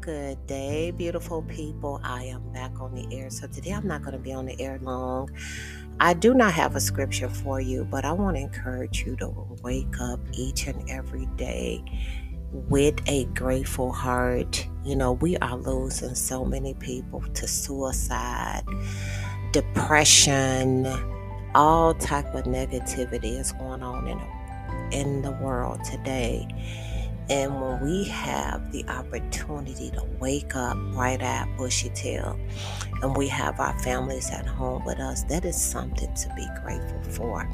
Good day, beautiful people. I am back on the air. So today I'm not going to be on the air long. I do not have a scripture for you, but I want to encourage you to wake up each and every day with a grateful heart. You know, we are losing so many people to suicide, depression, all type of negativity is going on in in the world today. And when we have the opportunity to wake up right at bushy tail and we have our families at home with us, that is something to be grateful for.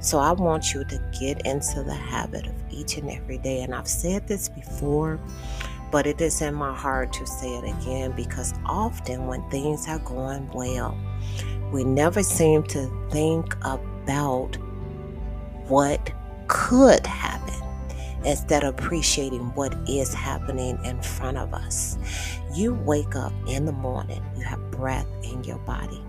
So I want you to get into the habit of each and every day. And I've said this before, but it is in my heart to say it again because often when things are going well, we never seem to think about what could happen instead of appreciating what is happening in front of us. You wake up in the morning, you have breath in your body.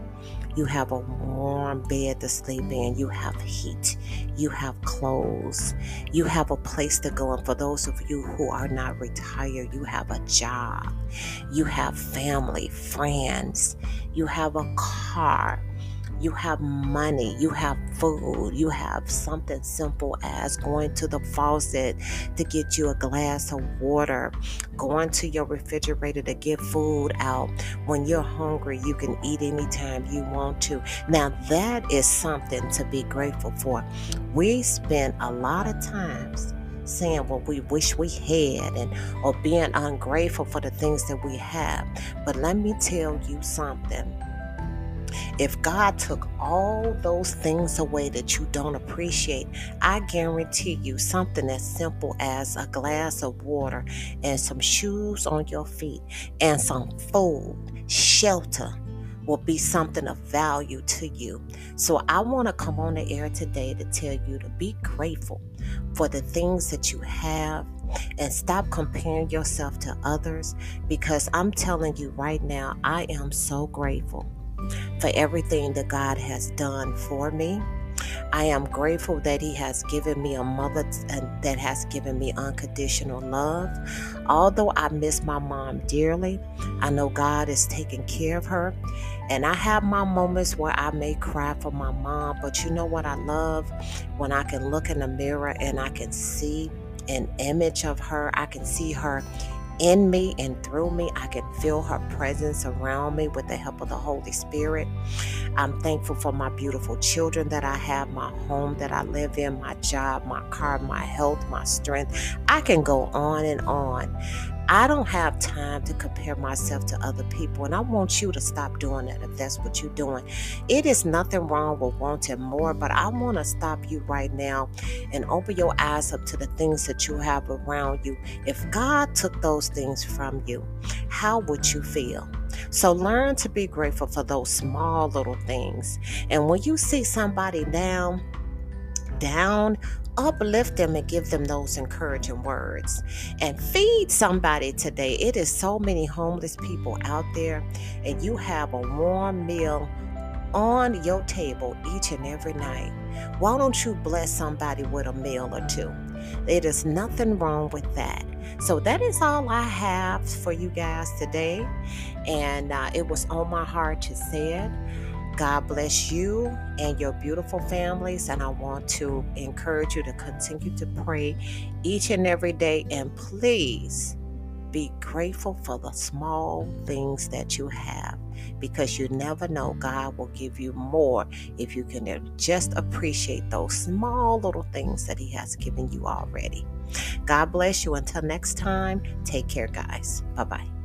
You have a warm bed to sleep in. You have heat. You have clothes. You have a place to go. And for those of you who are not retired, you have a job. You have family, friends. You have a car you have money, you have food, you have something simple as going to the faucet to get you a glass of water, going to your refrigerator to get food out. When you're hungry, you can eat anytime you want to. Now, that is something to be grateful for. We spend a lot of times saying what we wish we had and or being ungrateful for the things that we have. But let me tell you something if God took all those things away that you don't appreciate, I guarantee you something as simple as a glass of water and some shoes on your feet and some food, shelter will be something of value to you. So I want to come on the air today to tell you to be grateful for the things that you have and stop comparing yourself to others because I'm telling you right now, I am so grateful for everything that God has done for me. I am grateful that He has given me a mother that has given me unconditional love. Although I miss my mom dearly, I know God is taking care of her. And I have my moments where I may cry for my mom, but you know what I love? When I can look in the mirror and I can see an image of her, I can see her in me and through me. I can feel her presence around me with the help of the Holy Spirit. I'm thankful for my beautiful children that I have, my home that I live in, my job, my car, my health, my strength. I can go on and on. I don't have time to compare myself to other people, and I want you to stop doing that if that's what you're doing. It is nothing wrong with wanting more, but I want to stop you right now and open your eyes up to the things that you have around you. If God took those things from you, how would you feel? So learn to be grateful for those small little things. And when you see somebody down, down, uplift them and give them those encouraging words and feed somebody today. It is so many homeless people out there, and you have a warm meal on your table each and every night. Why don't you bless somebody with a meal or two? There is nothing wrong with that. So, that is all I have for you guys today. And uh, it was on my heart to say it. God bless you and your beautiful families. And I want to encourage you to continue to pray each and every day. And please be grateful for the small things that you have because you never know God will give you more if you can just appreciate those small little things that He has given you already. God bless you. Until next time, take care, guys. Bye bye.